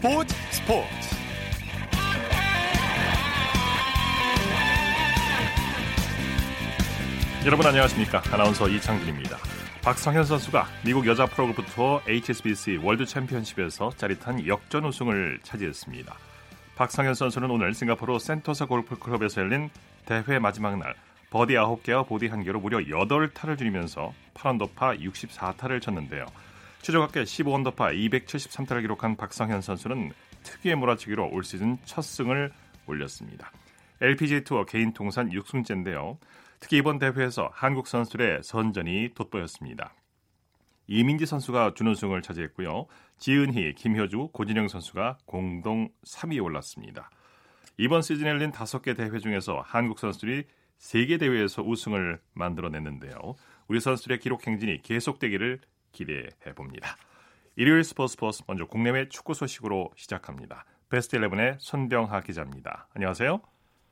스포츠 스포츠. 여러분 안녕하십니까? 아나운서 이창진입니다. 박성현 선수가 미국 여자 프로골프 HSBC 월드 챔피언십에서 짜릿한 역전 우승을 차지했습니다. 박성현 선수는 오늘 싱가포르 센토사 골프클럽에서 열린 대회 마지막 날 버디 9개와 보기 1개로 무려 8타를 줄이면서 8언더파 64타를 쳤는데요. 최종 합계 15언더파 273타를 기록한 박성현 선수는 특유의 몰아치기로 올 시즌 첫 승을 올렸습니다. LPGA 투어 개인 통산 6승째인데요. 특히 이번 대회에서 한국 선수들의 선전이 돋보였습니다. 이민지 선수가 준우승을 차지했고요. 지은희, 김효주, 고진영 선수가 공동 3위에 올랐습니다. 이번 시즌에 열린 5개 대회 중에서 한국 선수들이 3개 대회에서 우승을 만들어냈는데요. 우리 선수들의 기록 행진이 계속되기를 기대해 봅니다. 일요일 스포츠 스포츠 먼저 국내외 축구 소식으로 시작합니다. 베스트 11의 손병하 기자입니다. 안녕하세요.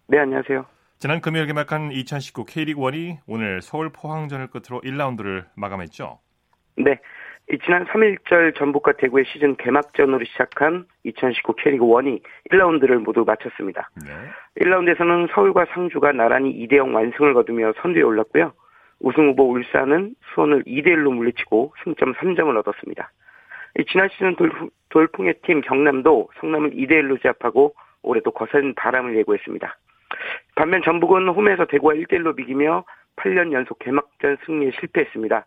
네, 안녕하세요. 지난 금요일 개막한 2019 K리그 1이 오늘 서울 포항전을 끝으로 1라운드를 마감했죠. 네. 지난 3일절 전북과 대구의 시즌 개막전으로 시작한 2019 K리그 1이 1라운드를 모두 마쳤습니다. 네. 1라운드에서는 서울과 상주가 나란히 2대0 완승을 거두며 선두에 올랐고요. 우승 후보 울산은 수원을 2대 1로 물리치고 승점 3점을 얻었습니다. 지난 시즌 돌풍, 의 팀 경남도 성남을 2대 1로 제압하고 올해도 거센 바람을 예고했습니다. 반면 전북은 홈에서 대구와 1대 1로 비기며 8년 연속 개막전 승리에 실패했습니다.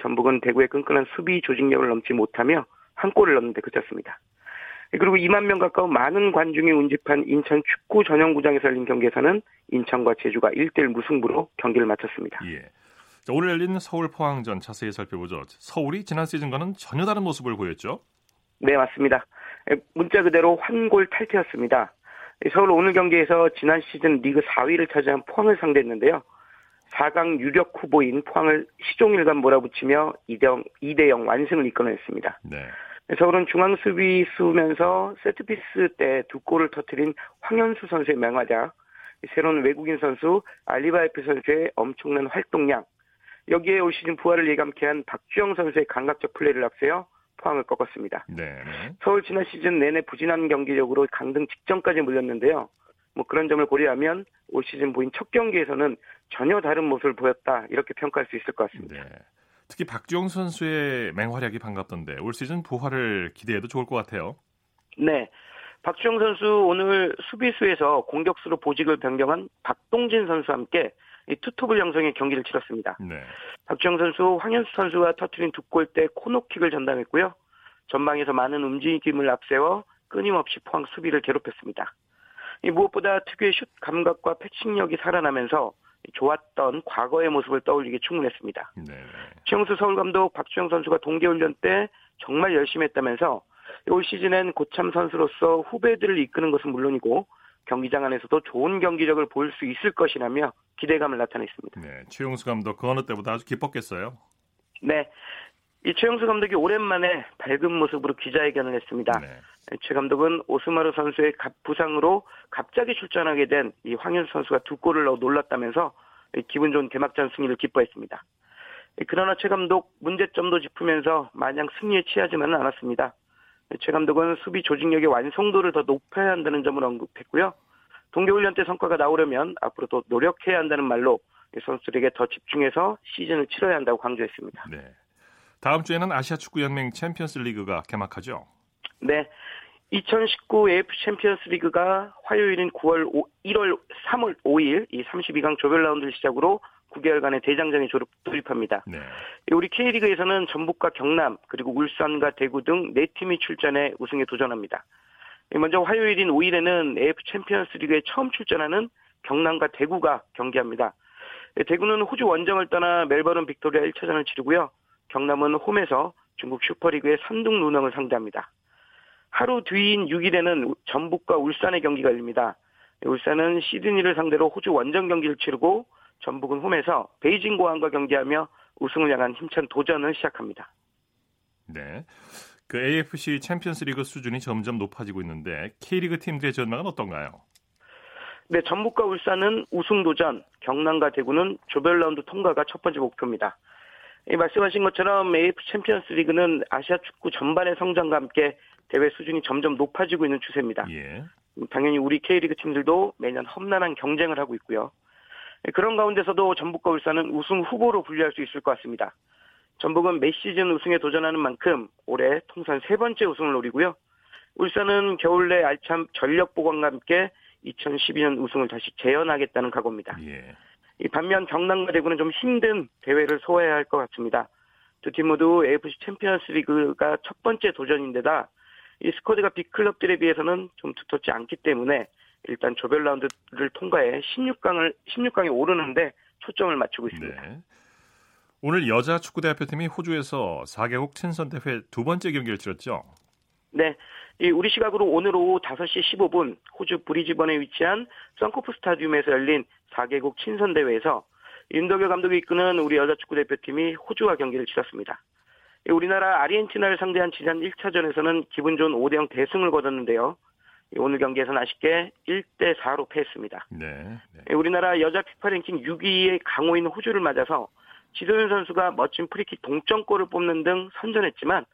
전북은 대구의 끈끈한 수비 조직력을 넘지 못하며 한 골을 넣는데 그쳤습니다. 그리고 2만 명 가까운 많은 관중이 운집한 인천 축구 전용구장에서 열린 경기에서는 인천과 제주가 1대1 무승부로 경기를 마쳤습니다. 예. 자, 오늘 열린 서울 포항전 자세히 살펴보죠. 서울이 지난 시즌과는 전혀 다른 모습을 보였죠? 네, 맞습니다. 문자 그대로 환골 탈퇴였습니다. 서울 오늘 경기에서 지난 시즌 리그 4위를 차지한 포항을 상대했는데요. 4강 유력 후보인 포항을 시종일관 몰아붙이며 2대0, 2대0 완승을 이끌어냈습니다. 네. 서울은 중앙 수비 수면서 세트피스 때 두 골을 터트린 황현수 선수의 맹활약, 새로운 외국인 선수 알리바이프 선수의 엄청난 활동량, 여기에 올 시즌 부활을 예감케 한 박주영 선수의 감각적 플레이를 앞세워 포항을 꺾었습니다. 네. 서울 지난 시즌 내내 부진한 경기력으로 강등 직전까지 물렸는데요. 뭐 그런 점을 고려하면 올 시즌 보인 첫 경기에서는 전혀 다른 모습을 보였다 이렇게 평가할 수 있을 것 같습니다. 네. 특히 박주영 선수의 맹활약이 반갑던데 올 시즌 부활을 기대해도 좋을 것 같아요. 네. 박주영 선수 오늘 수비수에서 공격수로 보직을 변경한 박동진 선수와 함께 이 투톱을 형성해 경기를 치렀습니다. 네. 박주영 선수, 황현수 선수가 터트린 두 골대 코너킥을 전담했고요. 전방에서 많은 움직임을 앞세워 끊임없이 포항 수비를 괴롭혔습니다. 이 무엇보다 특유의 슛 감각과 패칭력이 살아나면서 좋았던 과거의 모습을 떠올리기 충분했습니다. 네. 최영수 서울 감독 박주영 선수가 동계훈련 때 정말 열심히 했다면서 올 시즌엔 고참 선수로서 후배들을 이끄는 것은 물론이고 경기장 안에서도 좋은 경기력을 보일 수 있을 것이라며 기대감을 나타냈습니다. 네, 최용수 감독 그 어느 때보다 아주 기뻤겠어요. 네, 이 최영수 감독이 오랜만에 밝은 모습으로 기자회견을 했습니다. 네. 최 감독은 오스마르 선수의 부상으로 갑자기 출전하게 된 이 황현수 선수가 두 골을 넣어 놀랐다면서 기분 좋은 개막전 승리를 기뻐했습니다. 그러나 최 감독 문제점도 짚으면서 마냥 승리에 취하지만은 않았습니다. 최 감독은 수비 조직력의 완성도를 더 높여야 한다는 점을 언급했고요. 동계훈련 때 성과가 나오려면 앞으로 더 노력해야 한다는 말로 선수들에게 더 집중해서 시즌을 치러야 한다고 강조했습니다. 네. 다음 주에는 아시아 축구 연맹 챔피언스 리그가 개막하죠. 네. 2019 AFC 챔피언스 리그가 화요일인 9월 5, 1월 3월 5일 이 32강 조별 라운드를 시작으로 9개월간의 대장정에 졸업, 돌입합니다. 네. 우리 K리그에서는 전북과 경남 그리고 울산과 대구 등 4팀이 출전해 우승에 도전합니다. 먼저 화요일인 5일에는 AFC 챔피언스 리그에 처음 출전하는 경남과 대구가 경기합니다. 대구는 호주 원정을 떠나 멜버른 빅토리아 1차전을 치르고요. 경남은 홈에서 중국 슈퍼리그의 산둥 루넝을 상대합니다. 하루 뒤인 6일에는 전북과 울산의 경기가 열립니다. 울산은 시드니를 상대로 호주 원정 경기를 치르고 전북은 홈에서 베이징 궈안과 경기하며 우승을 향한 힘찬 도전을 시작합니다. 네. 그 AFC 챔피언스 리그 수준이 점점 높아지고 있는데 K리그 팀들의 전망은 어떤가요? 네, 전북과 울산은 우승 도전, 경남과 대구는 조별 라운드 통과가 첫 번째 목표입니다. 말씀하신 것처럼 AFC 챔피언스 리그는 아시아 축구 전반의 성장과 함께 대회 수준이 점점 높아지고 있는 추세입니다. 예. 당연히 우리 K리그 팀들도 매년 험난한 경쟁을 하고 있고요. 그런 가운데서도 전북과 울산은 우승 후보로 분류할 수 있을 것 같습니다. 전북은 매 시즌 우승에 도전하는 만큼 올해 통산 세 번째 우승을 노리고요. 울산은 겨울 내 알참 전력 보강과 함께 2012년 우승을 다시 재현하겠다는 각오입니다. 예. 반면 경남과 대구는 좀 힘든 대회를 소화해야 할 것 같습니다. 두 팀 모두 AFC 챔피언스 리그가 첫 번째 도전인데다 이 스쿼드가 빅클럽들에 비해서는 좀 두텁지 않기 때문에 일단 조별 라운드를 통과해 16강을 16강에 오르는데 초점을 맞추고 있습니다. 네. 오늘 여자 축구 대표팀이 호주에서 4개국 친선 대회 두 번째 경기를 치렀죠. 네. 우리 시각으로 오늘 오후 5시 15분 호주 브리즈번에 위치한 선코프 스타디움에서 열린 4개국 친선 대회에서 윤덕여 감독이 이끄는 우리 여자 축구 대표팀이 호주와 경기를 치렀습니다. 우리나라 아르헨티나를 상대한 지난 1차전에서는 기분 좋은 5대0 대승을 거뒀는데요. 오늘 경기에서는 아쉽게 1대 4로 패했습니다. 네, 네. 우리나라 여자 피파 랭킹 6위의 강호인 호주를 맞아서 지소연 선수가 멋진 프리킥 동점골을 뽑는 등 선전했지만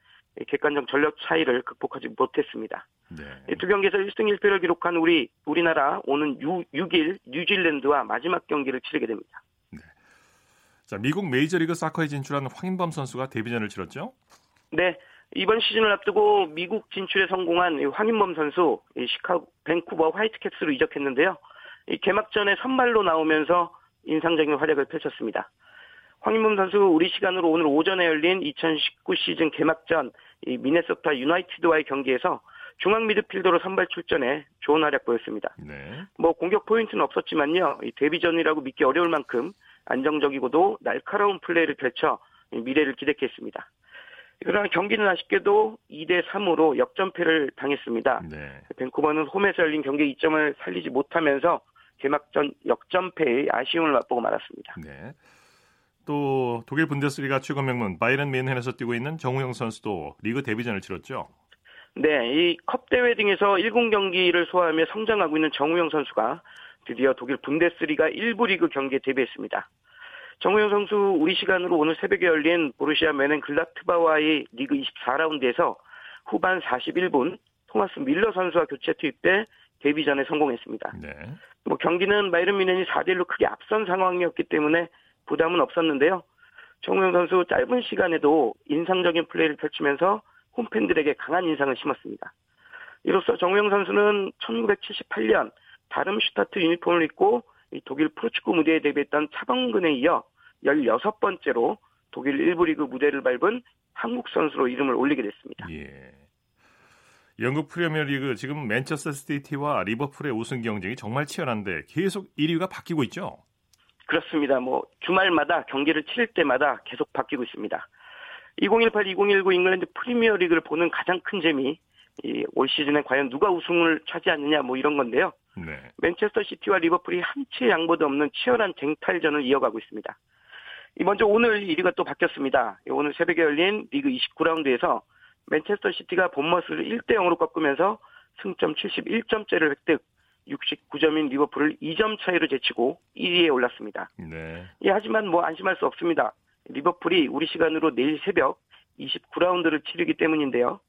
객관적 전력 차이를 극복하지 못했습니다. 네. 두 경기에서 1승 1패를 기록한 우리 우리나라 오는 6, 6일 뉴질랜드와 마지막 경기를 치르게 됩니다. 네. 자, 미국 메이저리그 사커에 진출한 황인범 선수가 데뷔전을 치렀죠? 네. 이번 시즌을 앞두고 미국 진출에 성공한 황인범 선수 시카고 밴쿠버 화이트캡스로 이적했는데요. 개막전에 선발로 나오면서 인상적인 활약을 펼쳤습니다. 황인범 선수 우리 시간으로 오늘 오전에 열린 2019 시즌 개막전 미네소타 유나이티드와의 경기에서 중앙 미드필더로 선발 출전해 좋은 활약 보였습니다. 네. 뭐 공격 포인트는 없었지만요. 이 데뷔전이라고 믿기 어려울 만큼 안정적이고도 날카로운 플레이를 펼쳐 미래를 기대케 했습니다. 그러나 경기는 아쉽게도 2대 3으로 역전패를 당했습니다. 네. 밴쿠버는 홈에서 열린 경기 2점을 살리지 못하면서 개막전 역전패의 아쉬움을 맛보고 말았습니다. 네. 또 독일 분데스리가 최고 명문 바이런 미헨에서 뛰고 있는 정우영 선수도 리그 데뷔전을 치렀죠. 네, 이 컵 대회 등에서 1군 경기를 소화하며 성장하고 있는 정우영 선수가 드디어 독일 분데스리가 1부 리그 경기에 데뷔했습니다. 정우영 선수 우리 시간으로 오늘 새벽에 열린 보르시아 메넨 글라트바와의 리그 24라운드에서 후반 41분 토마스 밀러 선수와 교체 투입돼 데뷔전에 성공했습니다. 네. 뭐 경기는 마이른 미넨이 4대 1로 크게 앞선 상황이었기 때문에 부담은 없었는데요. 정우영 선수 짧은 시간에도 인상적인 플레이를 펼치면서 홈팬들에게 강한 인상을 심었습니다. 이로써 정우영 선수는 1978년 다름슈타트 유니폼을 입고 독일 프로축구 무대에 데뷔했던 차범근에 이어 16번째로 독일 1부 리그 무대를 밟은 한국 선수로 이름을 올리게 됐습니다. 예. 영국 프리미어리그 지금 맨체스터 시티와 리버풀의 우승 경쟁이 정말 치열한데 계속 1위가 바뀌고 있죠? 그렇습니다. 뭐 주말마다 경기를 치를 때마다 계속 바뀌고 있습니다. 2018, 2019 잉글랜드 프리미어 리그를 보는 가장 큰 재미, 이 올 시즌에 과연 누가 우승을 차지하느냐 뭐 이런 건데요. 네. 맨체스터 시티와 리버풀이 한치 양보도 없는 치열한 쟁탈전을 이어가고 있습니다. 먼저 오늘 1위가 또 바뀌었습니다. 오늘 새벽에 열린 리그 29라운드에서 맨체스터 시티가 본머스를 1대 0으로 꺾으면서 승점 71점째를 획득, 69점인 리버풀을 2점 차이로 제치고 1위에 올랐습니다. 네. 예, 하지만 뭐 안심할 수 없습니다. 리버풀이 우리 시간으로 내일 새벽 29라운드를 치르기 때문인데요.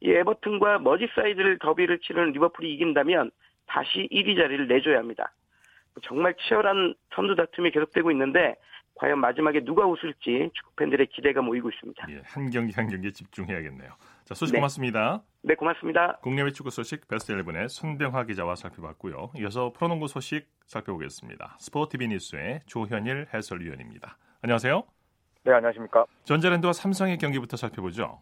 이 에버튼과 머지사이드를 더비를 치르는 리버풀이 이긴다면 다시 1위 자리를 내줘야 합니다. 정말 치열한 선두 다툼이 계속되고 있는데 과연 마지막에 누가 웃을지 축구 팬들의 기대가 모이고 있습니다. 예, 한 경기 한 경기에 집중해야겠네요. 자, 소식 네. 고맙습니다. 네, 고맙습니다. 국내외 축구 소식 베스트 11의 손병화 기자와 살펴봤고요. 이어서 프로농구 소식 살펴보겠습니다. 스포티비 뉴스의 조현일 해설위원입니다. 안녕하세요. 네, 안녕하십니까. 전자랜드와 삼성의 경기부터 살펴보죠.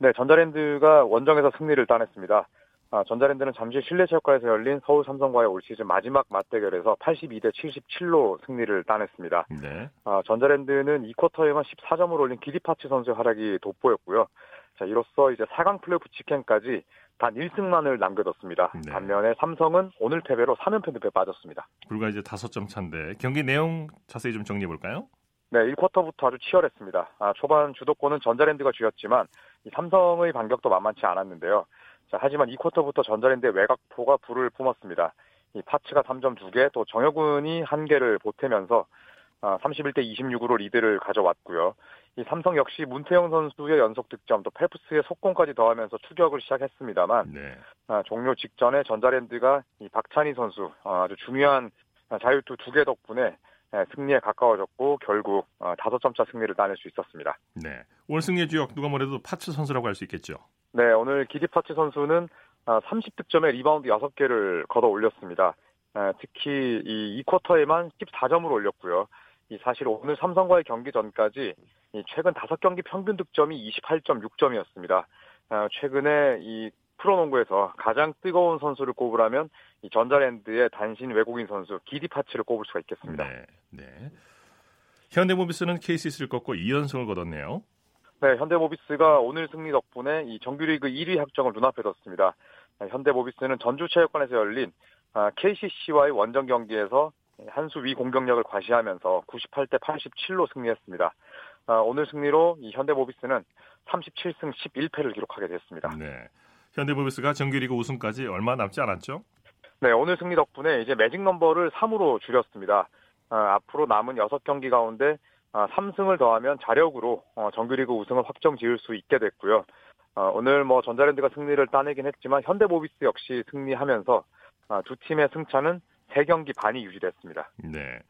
네, 전자랜드가 원정에서 승리를 따냈습니다. 아, 전자랜드는 잠시 실내체육관에서 열린 서울 삼성과의 올 시즌 마지막 맞대결에서 82대 77로 승리를 따냈습니다. 네. 아, 전자랜드는 2쿼터에만 14점을 올린 기디파치 선수의 활약이 돋보였고요. 자, 이로써 이제 4강 플레이오프 직행까지 단 1승만을 남겨뒀습니다. 네. 반면에 삼성은 오늘 패배로 3연패 늪에 빠졌습니다. 불과 이제 5점 차인데 경기 내용 자세히 좀 정리해 볼까요? 네, 1쿼터부터 아주 치열했습니다. 아, 초반 주도권은 전자랜드가 쥐었지만 삼성의 반격도 만만치 않았는데요. 자, 하지만 2쿼터부터 전자랜드의 외곽포가 불을 뿜었습니다. 이 파츠가 3점 2개, 또 정혁훈이 1개를 보태면서 31대 26으로 리드를 가져왔고요. 이 삼성 역시 문태영 선수의 연속 득점 또 펠프스의 속공까지 더하면서 추격을 시작했습니다만 네. 종료 직전에 전자랜드가 이 박찬희 선수 아주 중요한 자유투 두 개 덕분에 승리에 가까워졌고 결국 다섯 점차 승리를 따낼 수 있었습니다. 네, 오늘 승리의 주역 누가 뭐래도 파츠 선수라고 할 수 있겠죠. 네, 오늘 기디 파츠 선수는 30득점에 리바운드 6개를 걷어 올렸습니다. 특히 이 2쿼터에만 14점을 올렸고요. 이 사실 오늘 삼성과의 경기 전까지 최근 5경기 평균 득점이 28.6점이었습니다. 최근에 이 프로농구에서 가장 뜨거운 선수를 꼽으라면 이 전자랜드의 단신 외국인 선수 기디 파츠를 꼽을 수가 있겠습니다. 네. 네. 현대모비스는 KCC를 꺾고 2연승을 거뒀네요. 네, 현대모비스가 오늘 승리 덕분에 이 정규리그 1위 확정을 눈앞에 뒀습니다. 현대모비스는 전주체육관에서 열린 KCC와의 원정 경기에서 한 수 위 공격력을 과시하면서 98대 87로 승리했습니다. 오늘 승리로 이 현대모비스는 37승 11패를 기록하게 됐습니다. 네. 현대모비스가 정규리그 우승까지 얼마 남지 않았죠? 네, 오늘 승리 덕분에 이제 매직 넘버를 3으로 줄였습니다. 어, 앞으로 남은 6경기 가운데 어, 3승을 더하면 자력으로 어, 정규리그 우승을 확정 지을 수 있게 됐고요. 어, 오늘 뭐 전자랜드가 승리를 따내긴 했지만 현대모비스 역시 승리하면서 어, 두 팀의 승차는 3경기 반이 유지됐습니다. 네.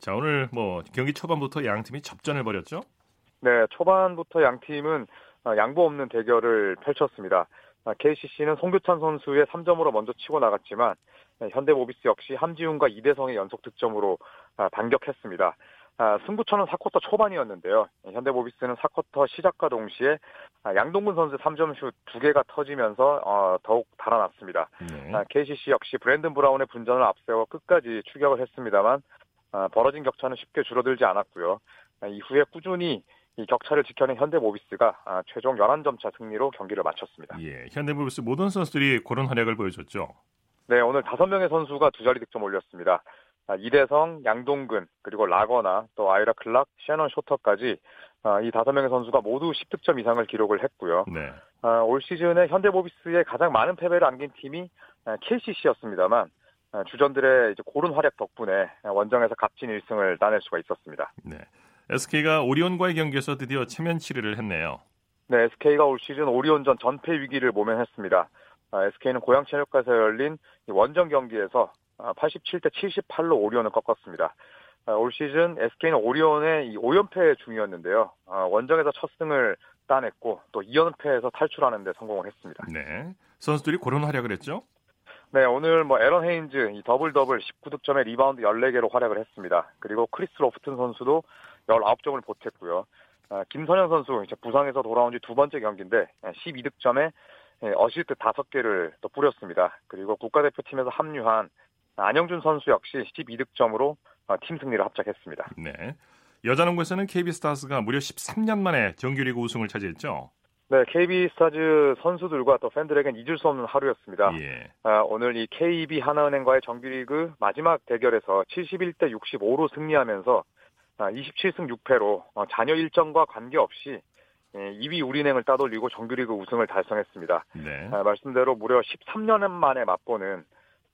자, 오늘 뭐 경기 초반부터 양 팀이 접전을 벌였죠? 네, 초반부터 양 팀은 어, 양보 없는 대결을 펼쳤습니다. KCC는 송교찬 선수의 3점으로 먼저 치고 나갔지만 현대모비스 역시 함지훈과 이대성의 연속 득점으로 아, 반격했습니다. 아, 승부처는 4쿼터 초반이었는데요. 현대모비스는 4쿼터 시작과 동시에 아, 양동근 선수 3점 슛 2개가 터지면서 어, 더욱 달아났습니다. 네. KCC 역시 브랜든 브라운의 분전을 앞세워 끝까지 추격을 했습니다만 벌어진 격차는 쉽게 줄어들지 않았고요. 이후에 꾸준히 이 격차를 지켜낸 현대모비스가 아, 최종 11점 차 승리로 경기를 마쳤습니다. 예, 현대모비스 모든 선수들이 그런 활약을 보여줬죠. 네, 오늘 5명의 선수가 두 자리 득점 올렸습니다. 아, 이대성, 양동근, 그리고 라거나, 또 아이라 클락, 셰넌 쇼터까지 아, 이 5명의 선수가 모두 10득점 이상을 기록을 했고요. 네. 올 시즌에 현대모비스의 가장 많은 패배를 안긴 팀이 KCC였습니다만 주전들의 이제 고른 활약 덕분에 원정에서 값진 1승을 따낼 수가 있었습니다. 네. SK가 오리온과의 경기에서 드디어 체면 치레를 했네요. 네, SK가 올 시즌 오리온전 전패 위기를 모면했습니다. SK는 고양 체육관에서 열린 원정 경기에서 87대 아, 78로 오리온을 꺾었습니다. 아, 올 시즌 SK는 오리온의 5연패 중이었는데요. 아, 원정에서 첫 승을 따냈고 또 2연패에서 탈출하는 데 성공을 했습니다. 네. 선수들이 그런 활약을 했죠? 네, 오늘 뭐 에런 헤인즈 이 더블 더블 19득점에 리바운드 14개로 활약을 했습니다. 그리고 크리스 로프튼 선수도 19점을 보탰고요. 아, 김선형 선수 이제 부상에서 돌아온 지 두 번째 경기인데 12득점에 예, 어시스트 5개를 또 뿌렸습니다. 그리고 국가대표팀에서 합류한 안영준 선수 역시 12득점으로 어, 팀 승리를 합작했습니다. 네. 여자농구에서는 KB스타즈가 무려 13년 만에 정규리그 우승을 차지했죠. 네, KB스타즈 선수들과 또 팬들에겐 잊을 수 없는 하루였습니다. 예. 아, 오늘 이 KB 하나은행과의 정규리그 마지막 대결에서 71대 65로 승리하면서 27승 아, 6패로 어, 자녀 일정과 관계없이 2위 예, 우리은행을 따돌리고 정규리그 우승을 달성했습니다. 네. 아, 말씀대로 무려 13년 만에 맛보는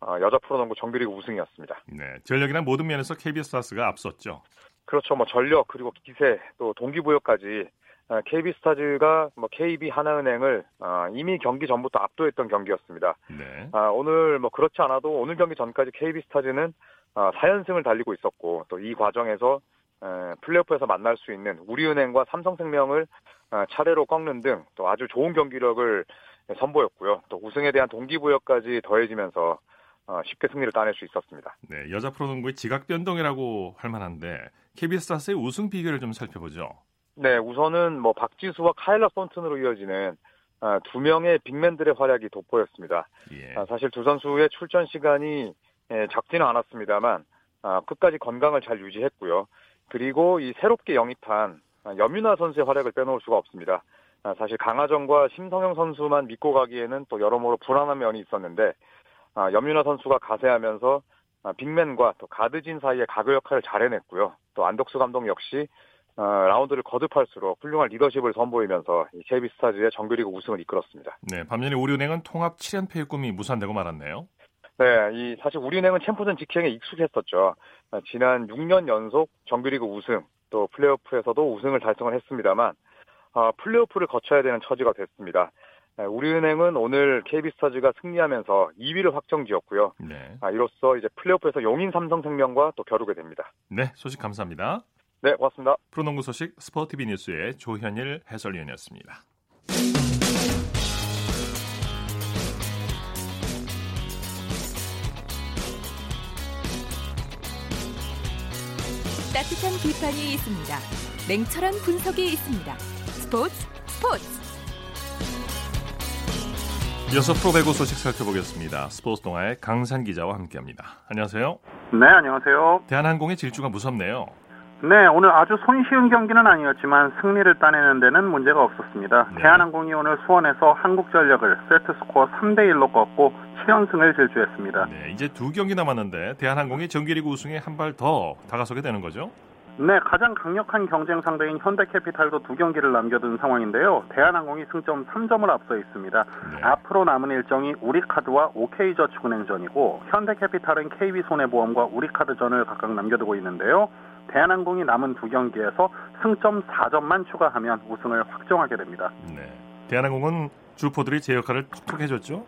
어, 여자 프로농구 정규리그 우승이었습니다. 네, 전력이나 모든 면에서 KB스타즈가 앞섰죠. 그렇죠. 뭐 전력 그리고 기세 또 동기부여까지 KB스타즈가 뭐 KB 하나은행을 어, 이미 경기 전부터 압도했던 경기였습니다. 네. 오늘 뭐 그렇지 않아도 오늘 경기 전까지 KB스타즈는 4연승을 달리고 있었고 또 이 과정에서 플레이오프에서 만날 수 있는 우리은행과 삼성생명을 어, 차례로 꺾는 등 또 아주 좋은 경기력을 선보였고요. 또 우승에 대한 동기부여까지 더해지면서 어, 쉽게 승리를 따낼 수 있었습니다. 네, 여자 프로농구의 지각 변동이라고 할 만한데 KB스타스의 우승 비결을 좀 살펴보죠. 네, 우선은 뭐 박지수와 카일라 폰튼으로 이어지는 어, 두 명의 빅맨들의 활약이 돋보였습니다. 예. 사실 두 선수의 출전 시간이 예, 작지는 않았습니다만 끝까지 건강을 잘 유지했고요. 그리고 이 새롭게 영입한 염윤아 선수의 활약을 빼놓을 수가 없습니다. 아, 사실 강하정과 심성영 선수만 믿고 가기에는 또 여러모로 불안한 면이 있었는데 아, 염윤아 선수가 가세하면서 아, 빅맨과 또 가드진 사이의 가교 역할을 잘 해냈고요. 또 안덕수 감독 역시 라운드를 거듭할수록 훌륭한 리더십을 선보이면서 KB스타즈의 정규리그 우승을 이끌었습니다. 네, 반면에 우리은행은 통합 7연패의 꿈이 무산되고 말았네요. 네, 이 사실 우리은행은 챔프전 직행에 익숙했었죠. 지난 6년 연속 정규리그 우승, 또 플레이오프에서도 우승을 달성을 했습니다만 아, 플레이오프를 거쳐야 되는 처지가 됐습니다. 네, 우리은행은 오늘 KB스타즈가 승리하면서 2위를 확정지었고요. 네. 아, 이로써 이제 플레이오프에서 용인 삼성생명과 또 겨루게 됩니다. 네, 소식 감사합니다. 네, 고맙습니다. 프로농구 소식 스포티비 뉴스의 조현일 해설위원이었습니다. 따뜻한 비판이 있습니다. 냉철한 분석이 있습니다. 스포츠 스포츠 이어서 프로 배구 소식 살펴보겠습니다. 스포츠 동아의 강산 기자와 함께합니다. 안녕하세요. 네, 안녕하세요. 대한항공의 질주가 무섭네요. 네, 오늘 아주 손쉬운 경기는 아니었지만 승리를 따내는 데는 문제가 없었습니다. 네. 대한항공이 오늘 수원에서 한국전력을 세트 스코어 3대 1로 꺾고 7연승을 질주했습니다. 네, 이제 두 경기 남았는데 대한항공이 정규리그 우승에 한 발 더 다가서게 되는 거죠? 네, 가장 강력한 경쟁 상대인 현대캐피탈도 두 경기를 남겨둔 상황인데요. 대한항공이 승점 3점을 앞서 있습니다. 네. 앞으로 남은 일정이 우리카드와 OK저축은행전이고 현대캐피탈은 KB손해보험과 우리카드전을 각각 남겨두고 있는데요. 대한항공이 남은 두 경기에서 승점 4점만 추가하면 우승을 확정하게 됩니다. 네. 대한항공은 주포들이 제 역할을 톡톡 해줬죠?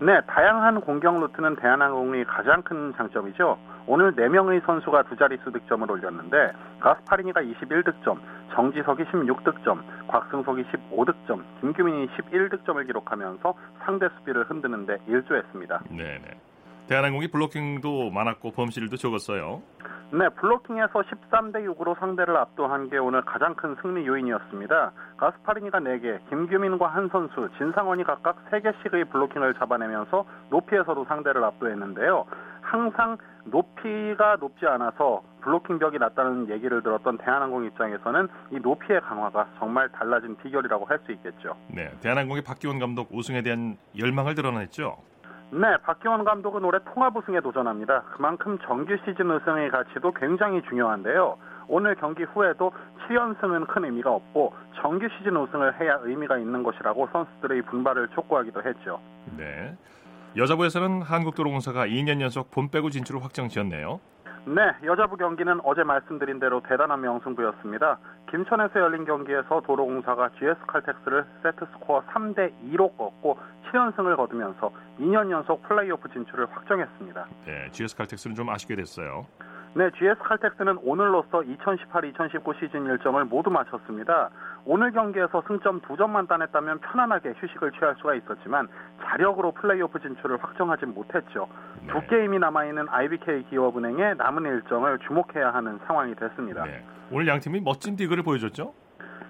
네, 다양한 공격 루트는 대한항공이 가장 큰 장점이죠. 오늘 4명의 선수가 두 자릿수 득점을 올렸는데 가스파리니가 21득점, 정지석이 16득점, 곽승석이 15득점, 김규민이 11득점을 기록하면서 상대 수비를 흔드는데 일조했습니다. 네, 네. 대한항공이 블로킹도 많았고 범실도 적었어요. 네, 블로킹에서 13대 6으로 상대를 압도한 게 오늘 가장 큰 승리 요인이었습니다. 가스파리니가 4개, 김규민과 한 선수, 진상원이 각각 3개씩의 블로킹을 잡아내면서 높이에서도 상대를 압도했는데요. 항상 높이가 높지 않아서 블로킹 벽이 낮다는 얘기를 들었던 대한항공 입장에서는 이 높이의 강화가 정말 달라진 비결이라고 할 수 있겠죠. 네, 대한항공의 박기원 감독 우승에 대한 열망을 드러냈죠. 네, 박기원 감독은 올해 통합 우승에 도전합니다. 그만큼 정규 시즌 우승의 가치도 굉장히 중요한데요. 오늘 경기 후에도 7연승은 큰 의미가 없고 정규 시즌 우승을 해야 의미가 있는 것이라고 선수들의 분발을 촉구하기도 했죠. 네. 여자부에서는 한국도로공사가 2년 연속 본 빼고 진출을 확정 지었네요. 네, 여자부 경기는 어제 말씀드린 대로 대단한 명승부였습니다. 김천에서 열린 경기에서 도로공사가 GS칼텍스를 세트 스코어 3대 2로 꺾고 7연승을 거두면서 2년 연속 플레이오프 진출을 확정했습니다. 네, GS칼텍스는 좀 아쉽게 됐어요. 네, GS 칼텍스는 오늘로써 2018-2019 시즌 일정을 모두 마쳤습니다. 오늘 경기에서 승점 2점만 따냈다면 편안하게 휴식을 취할 수가 있었지만 자력으로 플레이오프 진출을 확정하지 못했죠. 네. 두 게임이 남아있는 IBK 기업은행의 남은 일정을 주목해야 하는 상황이 됐습니다. 네. 오늘 양 팀이 멋진 디그를 보여줬죠?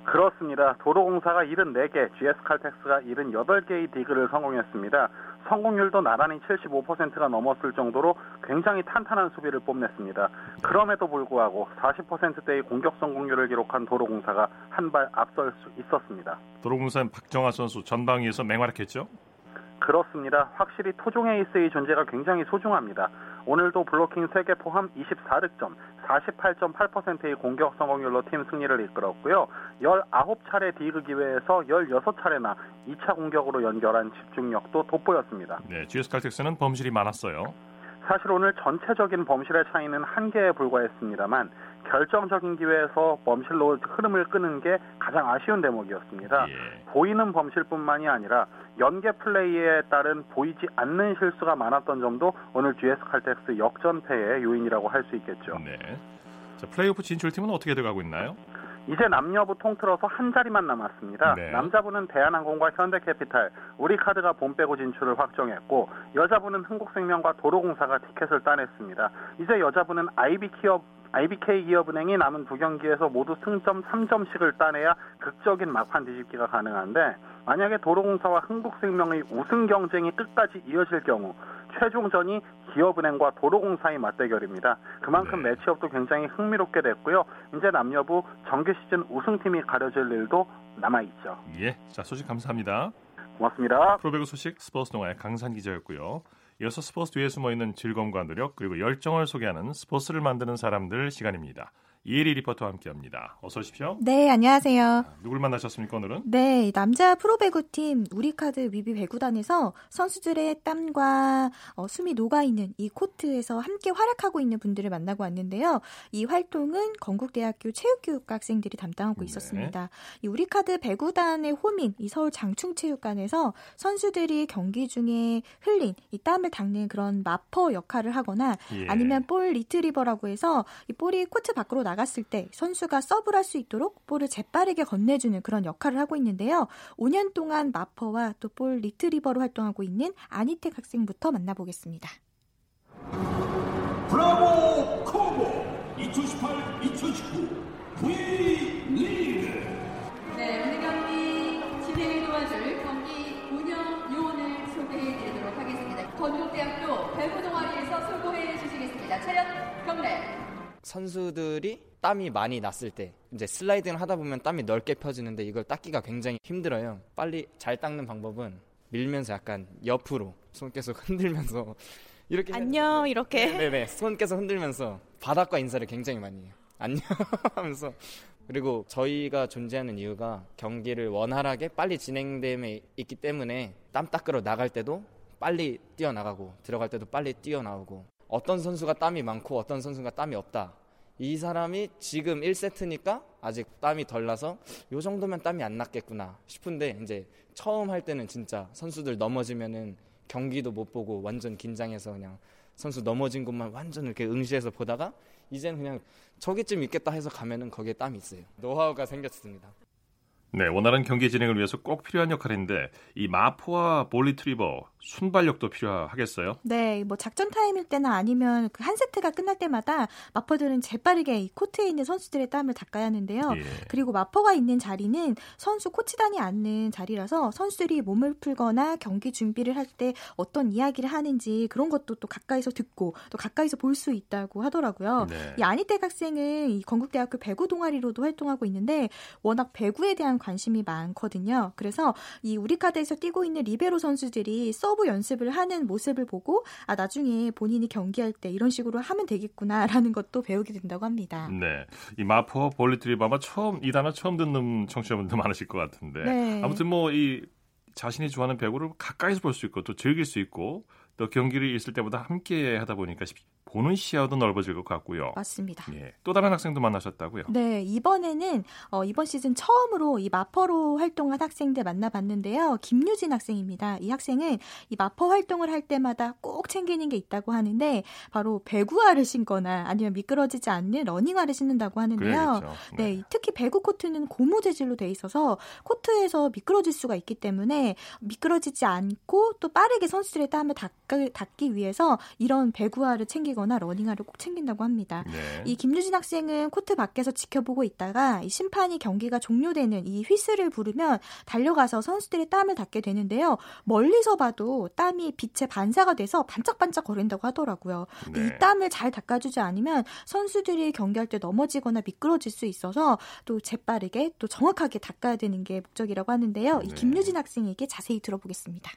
그렇습니다. 도로공사가 74개, GS칼텍스가 78개의 디그를 성공했습니다. 성공률도 나란히 75%가 넘었을 정도로 굉장히 탄탄한 수비를 뽐냈습니다. 그럼에도 불구하고 40%대의 공격 성공률을 기록한 도로공사가 한 발 앞설 수 있었습니다. 도로공사는 박정아 선수 전방위에서 맹활약했죠? 그렇습니다. 확실히 토종 에이스의 존재가 굉장히 소중합니다. 오늘도 블로킹 3개 포함 24득점, 48.8%의 공격 성공률로 팀 승리를 이끌었고요. 19차례 디그 기회에서 16차례나 2차 공격으로 연결한 집중력도 돋보였습니다. 네, GS 칼텍스는 범실이 많았어요. 사실 오늘 전체적인 범실의 차이는 한 개에 불과했습니다만 결정적인 기회에서 범실로 흐름을 끄는 게 가장 아쉬운 대목이었습니다. 예. 보이는 범실뿐만이 아니라 연계 플레이에 따른 보이지 않는 실수가 많았던 점도 오늘 GS 칼텍스 역전패의 요인이라고 할 수 있겠죠. 네. 자, 플레이오프 진출팀은 어떻게 돼가고 있나요? 이제 남녀부 통틀어서 한 자리만 남았습니다. 네. 남자부는 대한항공과 현대캐피탈, 우리카드가 본 빼고 진출을 확정했고 여자부는 흥국생명과 도로공사가 티켓을 따냈습니다. 이제 여자부는 IB기업 IBK 기업은행이 남은 두 경기에서 모두 승점 3점씩을 따내야 극적인 막판 뒤집기가 가능한데 만약에 도로공사와 흥국생명의 우승 경쟁이 끝까지 이어질 경우 최종전이 기업은행과 도로공사의 맞대결입니다. 그만큼 네. 매치업도 굉장히 흥미롭게 됐고요. 이제 남녀부 정규 시즌 우승팀이 가려질 일도 남아있죠. 예, 자 소식 감사합니다. 고맙습니다. 프로배구 소식 스포츠 동아의 강산 기자였고요. 이어서 스포츠 뒤에 숨어있는 즐거움과 노력 그리고 열정을 소개하는 스포츠를 만드는 사람들 시간입니다. 이혜리 리포터와 함께합니다. 어서 오십시오. 네, 안녕하세요. 아, 누굴 만나셨습니까 오늘은? 네, 남자 프로배구팀 우리카드 위비 배구단에서 선수들의 땀과 어, 숨이 녹아 있는 이 코트에서 함께 활약하고 있는 분들을 만나고 왔는데요. 이 활동은 건국대학교 체육교육과 학생들이 담당하고 네. 있었습니다. 이 우리카드 배구단의 홈인 이 서울 장충체육관에서 선수들이 경기 중에 흘린 이 땀을 닦는 그런 mopper 역할을 하거나 예. 아니면 ball retriever라고 해서 이 볼이 코트 밖으로 나 나갔을 때 선수가 서브를 할 수 있도록 볼을 재빠르게 건네주는 그런 역할을 하고 있는데요. 5년 동안 mopper와 또 ball retriever로 활동하고 있는 안희택 학생부터 만나보겠습니다. 브라보 코보 2018-2019 V리그 네, 오늘 경기 진행을 도와줄 경기 운영 요원을 소개해 드리도록 하겠습니다. 건국대학교 배구 동아리에서 수고해 주시겠습니다. 차렷 경례 선수들이 땀이 많이 났을 때 이제 슬라이딩을 하다 보면 땀이 넓게 펴지는데 이걸 닦기가 굉장히 힘들어요. 빨리 잘 닦는 방법은 밀면서 약간 옆으로 손 계속 흔들면서 이렇게 안녕 이렇게 네네 네, 네. 손 계속 흔들면서 바닥과 인사를 굉장히 많이 해요. 안녕 하면서 그리고 저희가 존재하는 이유가 경기를 원활하게 빨리 진행됨에 있기 때문에 땀 닦으러 나갈 때도 빨리 뛰어나가고 들어갈 때도 빨리 뛰어나오고 어떤 선수가 땀이 많고 어떤 선수가 땀이 없다. 이 사람이 지금 1세트니까 아직 땀이 덜 나서 요 정도면 땀이 안 났겠구나 싶은데 이제 처음 할 때는 진짜 선수들 넘어지면은 경기도 못 보고 완전 긴장해서 그냥 선수 넘어진 것만 완전 이렇게 응시해서 보다가 이제는 그냥 저기쯤 있겠다 해서 가면은 거기에 땀이 있어요. 노하우가 생겼습니다. 네, 원활한 경기 진행을 위해서 꼭 필요한 역할인데 이 mopper와 ball retriever 순발력도 필요하겠어요? 네, 뭐 작전 타임일 때나 아니면 그 한 세트가 끝날 때마다 mopper들은 재빠르게 이 코트에 있는 선수들의 땀을 닦아야 하는데요. 예. 그리고 mopper가 있는 자리는 선수 코치단이 앉는 자리라서 선수들이 몸을 풀거나 경기 준비를 할 때 어떤 이야기를 하는지 그런 것도 또 가까이서 듣고 또 가까이서 볼 수 있다고 하더라고요. 네. 이 안희택 학생은 이 건국대학교 배구 동아리로도 활동하고 있는데 워낙 배구에 대한 관심이 많거든요. 그래서 이 우리 카드에서 뛰고 있는 리베로 선수들이 서브 연습을 하는 모습을 보고 아 나중에 본인이 경기할 때 이런 식으로 하면 되겠구나라는 것도 배우게 된다고 합니다. 네, 이 마포 볼리트리버 아마 처음 이 단어 처음 듣는 청취자분들 많으실 것 같은데 네. 아무튼 뭐 이 자신이 좋아하는 배구를 가까이서 볼 수 있고 또 즐길 수 있고 또 경기를 있을 때보다 함께 하다 보니까 보는 시야도 넓어질 것 같고요. 맞습니다. 예, 또 다른 학생도 만나셨다고요? 네, 이번에는 어, 이번 시즌 처음으로 이 마퍼로 활동한 학생들 만나봤는데요. 김유진 학생입니다. 이 학생은 이 마퍼 활동을 할 때마다 꼭 챙기는 게 있다고 하는데 바로 배구화를 신거나 아니면 미끄러지지 않는 러닝화를 신는다고 하는데요. 네. 네, 특히 배구 코트는 고무 재질로 돼 있어서 코트에서 미끄러질 수가 있기 때문에 미끄러지지 않고 또 빠르게 선수들의 땀을 닦기, 닦기 위해서 이런 배구화를 챙기 거나 하거나 러닝화를 꼭 챙긴다고 합니다. 네. 이 김유진 학생은 코트 밖에서 지켜보고 있다가 이 심판이 경기가 종료되는 이 휘슬을 부르면 달려가서 선수들의 땀을 닦게 되는데요. 멀리서 봐도 땀이 빛에 반사가 돼서 반짝반짝 거린다고 하더라고요. 네. 이 땀을 잘 닦아주지 않으면 선수들이 경기할 때 넘어지거나 미끄러질 수 있어서 또 재빠르게 또 정확하게 닦아야 되는 게 목적이라고 하는데요. 이 네. 김유진 학생에게 자세히 들어보겠습니다.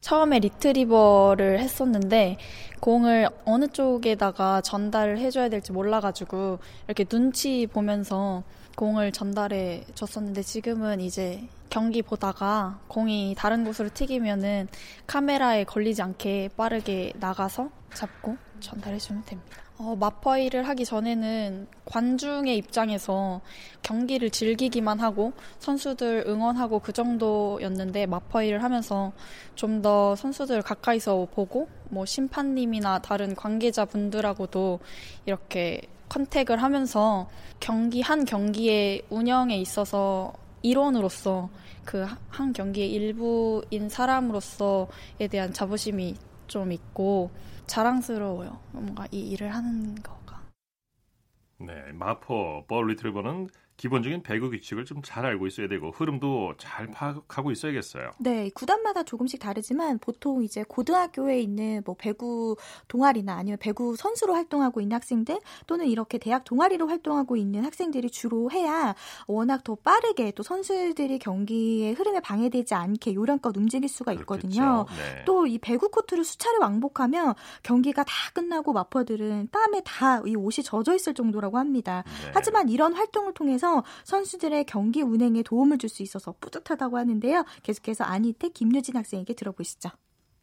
처음에 리트리버를 했었는데 공을 어느 쪽에다가 전달을 해줘야 될지 몰라가지고 이렇게 눈치 보면서 공을 전달해 줬었는데 지금은 이제 경기 보다가 공이 다른 곳으로 튀기면은 카메라에 걸리지 않게 빠르게 나가서 잡고 전달해 주면 됩니다. 어, 마퍼이를 하기 전에는 관중의 입장에서 경기를 즐기기만 하고 선수들 응원하고 그 정도였는데 마퍼이를 하면서 좀 더 선수들 가까이서 보고 뭐 심판님이나 다른 관계자분들하고도 이렇게 컨택을 하면서 경기 한 경기의 운영에 있어서 일원으로서 그 한 경기의 일부인 사람으로서에 대한 자부심이 좀 있고 자랑스러워요. 뭔가 이 일을 하는 거가. 네, 마포 볼 리트리버는 기본적인 배구 규칙을 좀 잘 알고 있어야 되고 흐름도 잘 파악하고 있어야겠어요. 네, 구단마다 조금씩 다르지만 보통 이제 고등학교에 있는 뭐 배구 동아리나 아니면 배구 선수로 활동하고 있는 학생들 또는 이렇게 대학 동아리로 활동하고 있는 학생들이 주로 해야 워낙 더 빠르게 또 선수들이 경기의 흐름에 방해되지 않게 요령껏 움직일 수가 있거든요. 네. 또이 배구 코트를 수차례 왕복하면 경기가 다 끝나고 마퍼들은 땀에 다 이 옷이 젖어 있을 정도라고 합니다. 네. 하지만 이런 활동을 통해서 선수들의 경기 운행에 도움을 줄 수 있어서 뿌듯하다고 하는데요. 계속해서 안희태 김유진 학생에게 들어보시죠.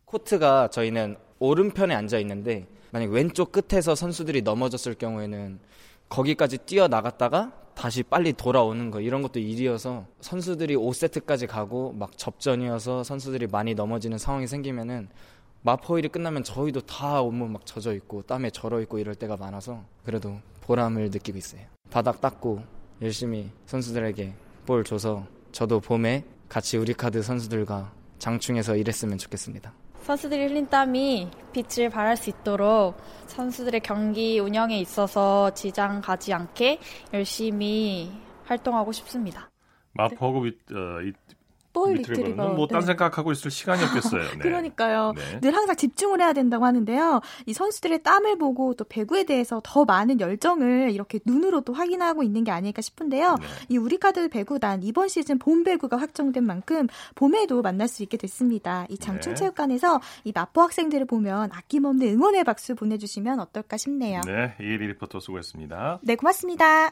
코트가 저희는 오른편에 앉아 있는데 만약 왼쪽 끝에서 선수들이 넘어졌을 경우에는 거기까지 뛰어 나갔다가 다시 빨리 돌아오는 거 이런 것도 일이어서 선수들이 5세트까지 가고 막 접전이어서 선수들이 많이 넘어지는 상황이 생기면은 마포일이 끝나면 저희도 다 온몸 막 젖어 있고 땀에 절어 있고 이럴 때가 많아서 그래도 보람을 느끼고 있어요. 바닥 닦고 열심히 선수들에게 볼 줘서 저도 봄에 같이 우리 카드 선수들과 장충에서 일했으면 좋겠습니다. 선수들이 흘린 땀이 빛을 발할 수 있도록 선수들의 경기 운영에 있어서 지장 가지 않게 열심히 활동하고 싶습니다. 마포구 네. 어, 볼 리트리버. 뭐딴 네. 생각하고 있을 시간이 없겠어요. 네. 그러니까요. 네. 늘 항상 집중을 해야 된다고 하는데요. 이 선수들의 땀을 보고 또 배구에 대해서 더 많은 열정을 이렇게 눈으로 또 확인하고 있는 게 아닐까 싶은데요. 네. 이 우리카드 배구단 이번 시즌 봄 배구가 확정된 만큼 봄에도 만날 수 있게 됐습니다. 이 장충체육관에서 이 마포 학생들을 보면 아낌없는 응원의 박수 보내주시면 어떨까 싶네요. 네, 이혜리 리포터 수고했습니다. 네, 고맙습니다.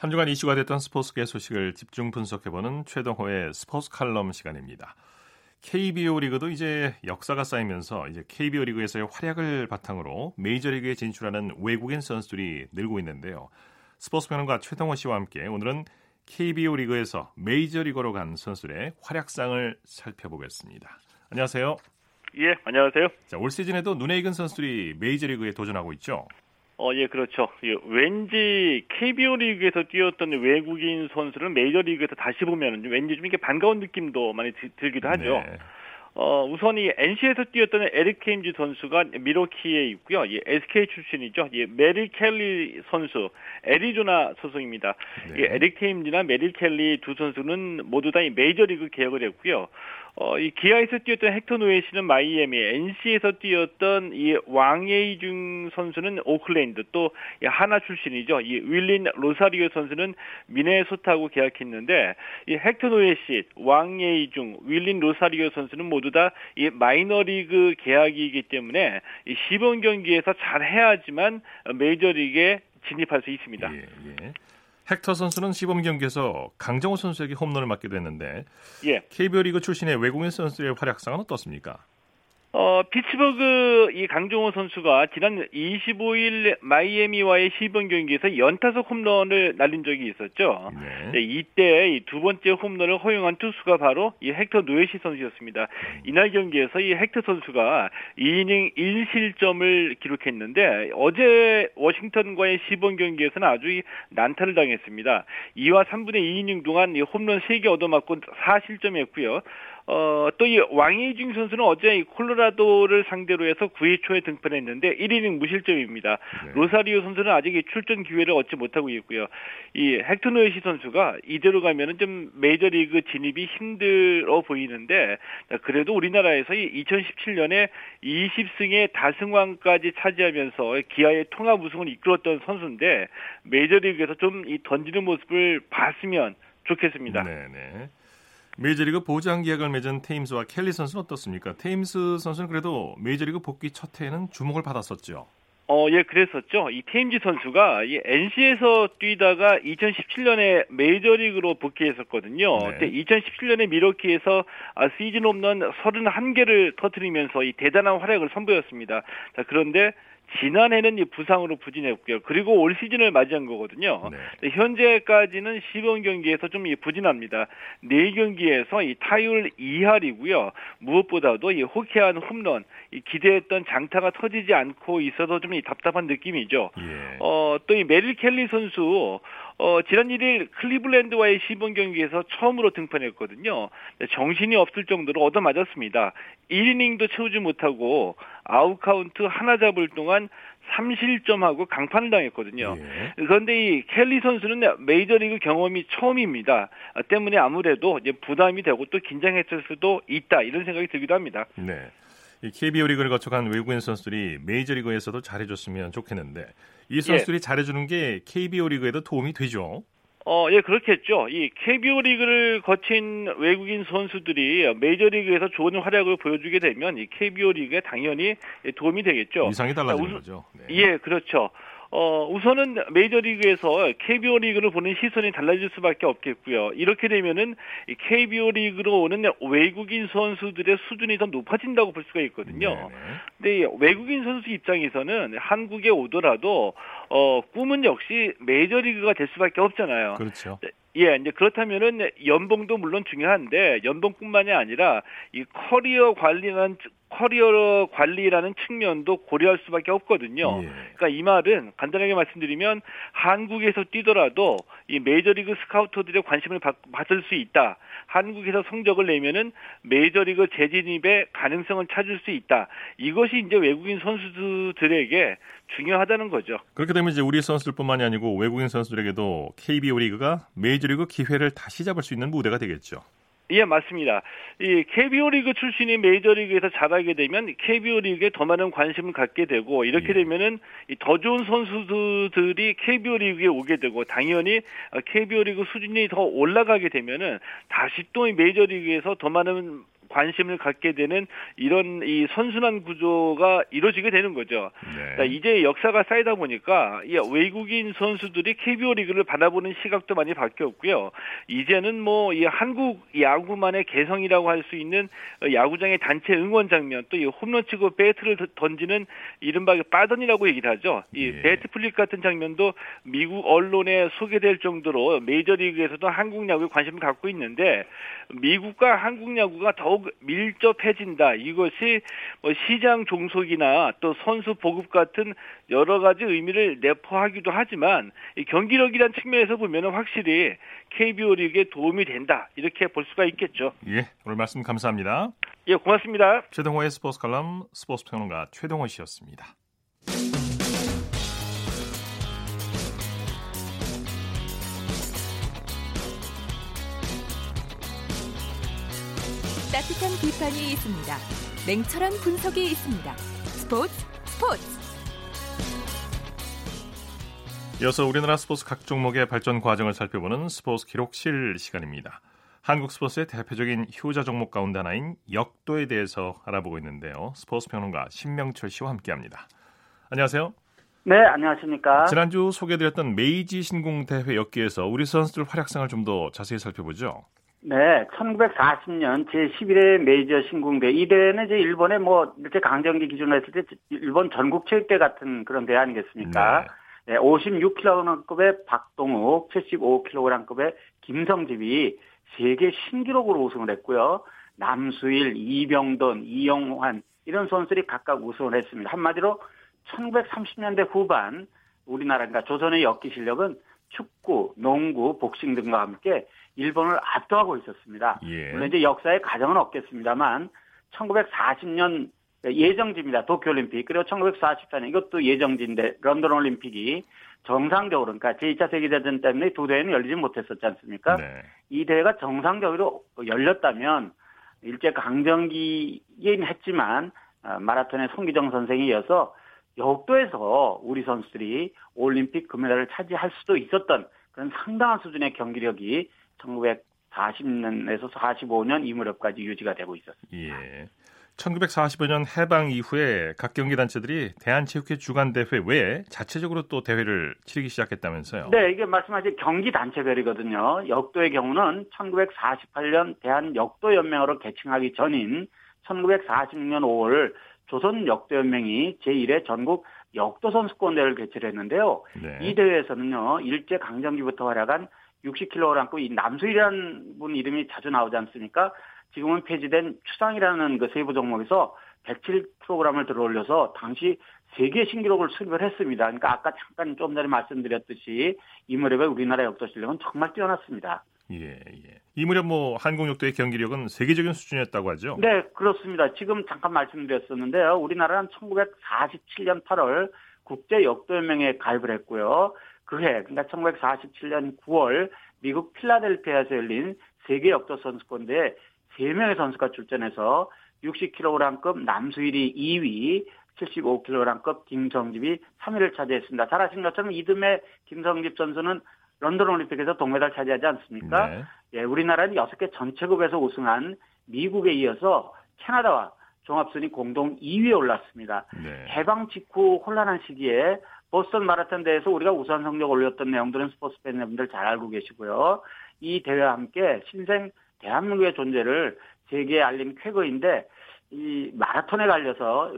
한 주간 이슈가 됐던 스포츠계 소식을 집중 분석해보는 최동호의 스포츠 칼럼 시간입니다. KBO 리그도 이제 역사가 쌓이면서 이제 KBO 리그에서의 활약을 바탕으로 메이저리그에 진출하는 외국인 선수들이 늘고 있는데요. 스포츠 평론가 최동호 씨와 함께 오늘은 KBO 리그에서 메이저리그로 간 선수들의 활약상을 살펴보겠습니다. 안녕하세요. 예, 안녕하세요. 자, 올 시즌에도 눈에 익은 선수들이 메이저리그에 도전하고 있죠. 어, 예, 그렇죠. 예, 왠지 KBO 리그에서 뛰었던 외국인 선수를 메이저 리그에서 다시 보면 왠지 좀 이게 반가운 느낌도 많이 드, 들기도 하죠. 네. 어, 우선 이 NC에서 뛰었던 에릭 테임즈 선수가 밀워키에 있고요. 예, SK 출신이죠. 예, 메릴 켈리 선수, 애리조나 소속입니다. 네. 예, 에릭 테임즈나 메릴 켈리 두 선수는 모두 다 이 메이저리그 계약을 했고요. 어, 이 기아에서 뛰었던 헥터 노에시는 마이애미, NC에서 뛰었던 이 왕웨이중 선수는 오클랜드, 또 하나 출신이죠. 이 윌린 로사리오 선수는 미네소타하고 계약했는데 이 헥터 씨, 왕예이중, 윌린 로사리오 선수는 모두 다 이 마이너리그 계약이기 때문에 이 시범 경기에서 잘 해야지만 메이저리그에 진입할 수 있습니다. 예, 예. 헥터 선수는 시범 경기에서 강정호 선수에게 홈런을 맞기도 했는데 예. KBO 리그 출신의 외국인 선수의 활약상은 어떻습니까? 어, 피츠버그 이 강정호 선수가 지난 25일 마이애미와의 시범 경기에서 연타석 홈런을 날린 적이 있었죠. 네. 네, 이때 이 두 번째 홈런을 허용한 투수가 바로 이 헥터 노에시 선수였습니다. 음. 이날 경기에서 이 헥터 선수가 2이닝 1실점을 기록했는데 어제 워싱턴과의 시범 경기에서는 아주 이 난타를 당했습니다. 2와 3분의 2이닝 동안 이 홈런 3개 얻어맞고 4실점했고요. 어, 또 이 왕이중 선수는 어제 이 콜로라도를 상대로 해서 9회 초에 등판했는데 1이닝 무실점입니다. 네. 로사리오 선수는 아직 출전 기회를 얻지 못하고 있고요. 이 헥터 노에시 선수가 이대로 가면은 좀 메이저리그 진입이 힘들어 보이는데 그래도 우리나라에서 이 2017년에 20승에 다승왕까지 차지하면서 기아의 통합 우승을 이끌었던 선수인데 메이저리그에서 좀 이 던지는 모습을 봤으면 좋겠습니다. 네네. 네. 메이저리그 보장 계약을 맺은 테임스와 켈리 선수는 어떻습니까? 테임스 선수는 그래도 메이저리그 복귀 첫 해에는 주목을 받았었죠. 어, 예, 그랬었죠. 이 테임즈 선수가 이 NC에서 뛰다가 2017년에 메이저리그로 복귀했었거든요. 네. 그때 2017년에 미러키에서 아, 시즌 홈런 31개를 터뜨리면서 이 대단한 활약을 선보였습니다. 자, 그런데 지난해는 이 부상으로 부진했고요. 그리고 올 시즌을 맞이한 거거든요. 네. 현재까지는 시범 경기에서 좀 부진합니다. 4경기에서 이 타율 2할이고요. 무엇보다도 이 호쾌한 홈런, 이 기대했던 장타가 터지지 않고 있어서 좀 답답한 느낌이죠. 예. 어, 또 이 메릴 켈리 선수 어, 지난 1일 클리블랜드와의 시범 경기에서 처음으로 등판했거든요. 정신이 없을 정도로 얻어맞았습니다. 1이닝도 채우지 못하고 아웃카운트 하나 잡을 동안 3실점하고 강판을 당했거든요. 예. 그런데 이 켈리 선수는 메이저리그 경험이 처음입니다. 때문에 아무래도 부담이 되고 또 긴장했을 수도 있다 이런 생각이 들기도 합니다. 네. 이 KBO 리그를 거쳐간 외국인 선수들이 메이저리그에서도 잘해줬으면 좋겠는데 이 선수들이 예. 잘해주는 게 KBO 리그에도 도움이 되죠. 어, 예, 그렇겠죠. 이 KBO 리그를 거친 외국인 선수들이 메이저 리그에서 좋은 활약을 보여주게 되면 이 KBO 리그에 당연히 도움이 되겠죠. 이상이 달라지는 거죠. 네. 예, 그렇죠. 어, 우선은 메이저리그에서 KBO 리그를 보는 시선이 달라질 수밖에 없겠고요. 이렇게 되면은 KBO 리그로 오는 외국인 선수들의 수준이 더 높아진다고 볼 수가 있거든요. 네네. 근데 외국인 선수 입장에서는 한국에 오더라도 어, 꿈은 역시 메이저리그가 될 수밖에 없잖아요. 그렇죠. 네, 예, 이제 그렇다면은 연봉도 물론 중요한데 연봉뿐만이 아니라 이 커리어 관리는 커리어 관리라는 측면도 고려할 수밖에 없거든요. 예. 그러니까 이 말은 간단하게 말씀드리면 한국에서 뛰더라도 이 메이저리그 스카우터들의 관심을 받, 받을 수 있다. 한국에서 성적을 내면은 메이저리그 재진입의 가능성을 찾을 수 있다. 이것이 이제 외국인 선수들에게 중요하다는 거죠. 그렇게 되면 이제 우리 선수들뿐만이 아니고 외국인 선수들에게도 KBO 리그가 메이저리그 기회를 다시 잡을 수 있는 무대가 되겠죠. 예, 맞습니다. 이 KBO 리그 출신이 메이저리그에서 잘하게 되면 KBO 리그에 더 많은 관심을 갖게 되고 이렇게 예. 되면은 더 좋은 선수들이 KBO 리그에 오게 되고 당연히 KBO 리그 수준이 더 올라가게 되면은 다시 또 메이저리그에서 더 많은 관심을 갖게 되는 이런 이 선순환 구조가 이루어지게 되는 거죠. 네. 그러니까 이제 역사가 쌓이다 보니까 이 외국인 선수들이 KBO 리그를 바라보는 시각도 많이 바뀌었고요. 이제는 뭐 이 한국 야구만의 개성이라고 할 수 있는 야구장의 단체 응원 장면 또 이 홈런 치고 배트를 던지는 이른바 빠던이라고 얘기를 하죠. 이 네. bat flip 같은 장면도 미국 언론에 소개될 정도로 메이저리그에서도 한국 야구에 관심을 갖고 있는데 미국과 한국 야구가 더욱 밀접해진다. 이것이 뭐 시장 종속이나 또 선수 보급 같은 여러 가지 의미를 내포하기도 하지만 경기력이란 측면에서 보면 확실히 KBO 리그에 도움이 된다. 이렇게 볼 수가 있겠죠. 예, 오늘 말씀 감사합니다. 예, 고맙습니다. 최동호의 스포츠 칼럼 스포츠 평론가 최동호 씨였습니다. 따뜻한 비판이 있습니다. 냉철한 분석이 있습니다. 스포츠 스포츠. 이어서 우리나라 스포츠 각 종목의 발전 과정을 살펴보는 스포츠 기록실 시간입니다. 한국 스포츠의 대표적인 효자 종목 가운데 하나인 역도에 대해서 알아보고 있는데요. 스포츠 평론가 신명철 씨와 함께합니다. 안녕하세요. 네, 안녕하십니까. 지난주 소개드렸던 메이지 신궁 대회 역기에서 우리 선수들 활약상을 좀 더 자세히 살펴보죠. 네, 1940년 제11회 메이저 신궁대 이 대회는 이제 일본의 뭐 이렇게 강정기 기준으로 했을 때 일본 전국체육대 같은 그런 대회 아니겠습니까? 네. 네 56kg급의 박동욱, 75kg급의 김성집이 세계 신기록으로 우승을 했고요. 남수일, 이병돈, 이영환 이런 선수들이 각각 우승을 했습니다. 한마디로 1930년대 후반 우리나라 그러니까 조선의 역기 실력은 축구, 농구, 복싱 등과 함께 일본을 압도하고 있었습니다. 예. 물론 이제 역사의 가정은 없겠습니다만 1940년 예정지입니다. 도쿄올림픽 그리고 1944년 이것도 예정지인데 런던 올림픽이 정상적으로 그러니까 제2차 세계대전 때문에 두 대회는 열리지 못했었지 않습니까? 네. 이 대회가 정상적으로 열렸다면 일제 강점기긴 했지만 어, 마라톤의 송기정 선생에 이어서 역도에서 우리 선수들이 올림픽 금메달을 차지할 수도 있었던 그런 상당한 수준의 경기력이 1940년에서 45년 이 무렵까지 유지가 되고 있었습니다. 예. 1945년 해방 이후에 각 경기 단체들이 대한체육회 주간 대회 외에 자체적으로 또 대회를 치르기 시작했다면서요? 네, 이게 말씀하신 경기 단체별이거든요. 역도의 경우는 1948년 대한 역도 연맹으로 개칭하기 전인 1946년 5월 조선 역도 연맹이 제1회 전국 역도 선수권 대회를 개최를 했는데요. 네. 이 대회에서는요, 일제 강점기부터 활약한 60kg 이 남수일이라는 분 이름이 자주 나오지 않습니까? 지금은 폐지된 추상이라는 그 세부 종목에서 107kg을 들어올려서 당시 세계 신기록을 수립을 했습니다. 그러니까 아까 잠깐 좀 전에 말씀드렸듯이 이 무렵에 우리나라 역도 실력은 정말 뛰어났습니다. 예, 예. 이 무렵 뭐 한국 역도의 경기력은 세계적인 수준이었다고 하죠? 네, 그렇습니다. 지금 잠깐 말씀드렸었는데요. 우리나라는 1947년 8월 국제 역도연맹에 가입을 했고요. 그해, 그러니까 1947년 9월 미국 필라델피아에서 열린 세계 역도 선수권 대회 3명의 선수가 출전해서 60kg급 남수일이 2위, 75kg급 김성집이 3위를 차지했습니다. 잘 아신 것처럼 이듬해 김성집 선수는 런던 올림픽에서 동메달 차지하지 않습니까? 네. 예, 우리나라는 6개 전체급에서 우승한 미국에 이어서 캐나다와 종합순위 공동 2위에 올랐습니다. 네. 해방 직후 혼란한 시기에 보스턴 마라톤 대회에서 우리가 우수한 성적 올렸던 내용들은 스포츠 팬 여러분들 잘 알고 계시고요. 이 대회와 함께 신생 대한민국의 존재를 세계에 알린 쾌거인데 이 마라톤에 갈려서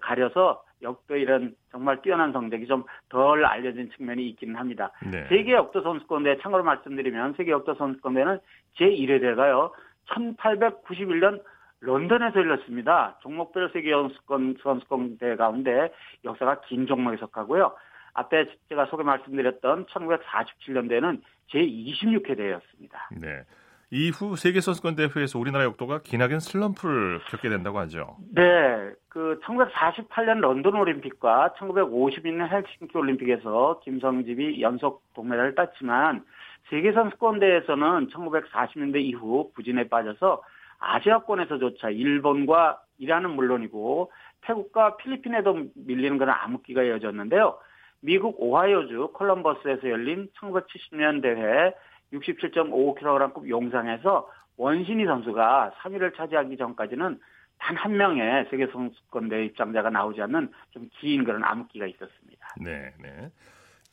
가려서 역도 이런 정말 뛰어난 성적이 좀 덜 알려진 측면이 있기는 합니다. 네. 세계 역도 선수권대 참고로 말씀드리면 세계 역도 선수권대는 제 1회 대가요. 1891년 런던에서 열렸습니다. 종목별 세계 선수권 선수권대 가운데 역사가 긴 종목에 속하고요. 앞에 제가 소개 말씀드렸던 1947년대는 제26회 대회였습니다. 네. 이후 세계 선수권 대회에서 우리나라 역도가 기나긴 슬럼프를 겪게 된다고 하죠. 네, 그 1948년 런던 올림픽과 1952년 헬싱키 올림픽에서 김성집이 연속 동메달을 땄지만 세계 선수권 대회에서는 1940년대 이후 부진에 빠져서 아시아권에서조차 일본과 이란은 물론이고 태국과 필리핀에도 밀리는 그런 암흑기가 이어졌는데요. 미국 오하이오주 콜럼버스에서 열린 1970년 대회 67.55kg급 용상에서 원신희 선수가 3위를 차지하기 전까지는 단 한 명의 세계 선수권대 입장자가 나오지 않는 좀 긴 그런 암흑기가 있었습니다. 네, 네.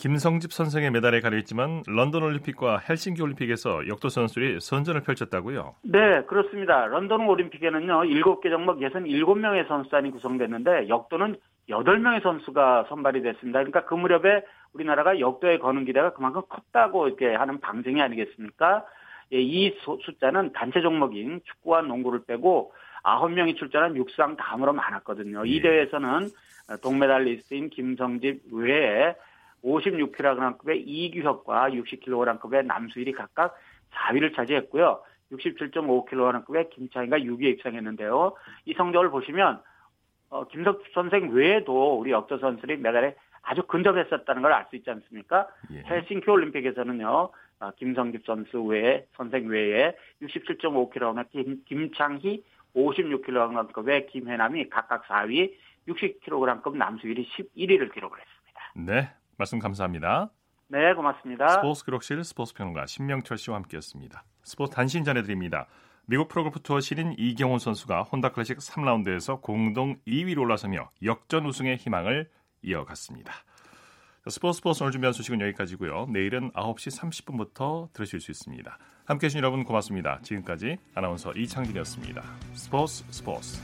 김성집 선생의 메달에 가려있지만 런던 올림픽과 헬싱키 올림픽에서 역도 선수들이 선전을 펼쳤다고요? 네, 그렇습니다. 런던 올림픽에는요, 7개 종목 67명의 선수단이 구성됐는데 역도는 8명의 선수가 선발이 됐습니다. 그러니까 그 무렵에 우리나라가 역도에 거는 기대가 그만큼 컸다고 이렇게 하는 방증이 아니겠습니까? 예, 이 숫자는 단체 종목인 축구와 농구를 빼고 9명이 출전한 육상 다음으로 많았거든요. 이 예. 대회에서는 동메달리스트인 김성집 외에 56kg급의 이규혁과 60kg급의 남수일이 각각 4위를 차지했고요. 67.5kg급의 김창희가 6위에 입상했는데요. 이 성적을 보시면 어, 김석 선생 외에도 우리 역도 선수들이 메달에 아주 근접했었다는 걸 알 수 있지 않습니까? 예. 헬싱키 올림픽에서는요, 어, 김성집 선수 외에, 선생 외에 67.5kg 김, 김창희 56kg급의 김혜남이 각각 4위, 60kg급 남수일이 11위를 기록을 했습니다. 네, 말씀 감사합니다. 네, 고맙습니다. 스포츠 기록실 스포츠 평론가 신명철 씨와 함께했습니다. 스포츠 단신 전해드립니다. 미국 프로골프 투어 시린 이경훈 선수가 혼다 클래식 3라운드에서 공동 2위로 올라서며 역전 우승의 희망을 이어갔습니다. 스포츠 스포츠 오늘 준비한 소식은 여기까지고요. 내일은 9시 30분부터 들으실 수 있습니다. 함께해 주신 여러분 고맙습니다. 지금까지 아나운서 이창진이었습니다. 스포츠 스포츠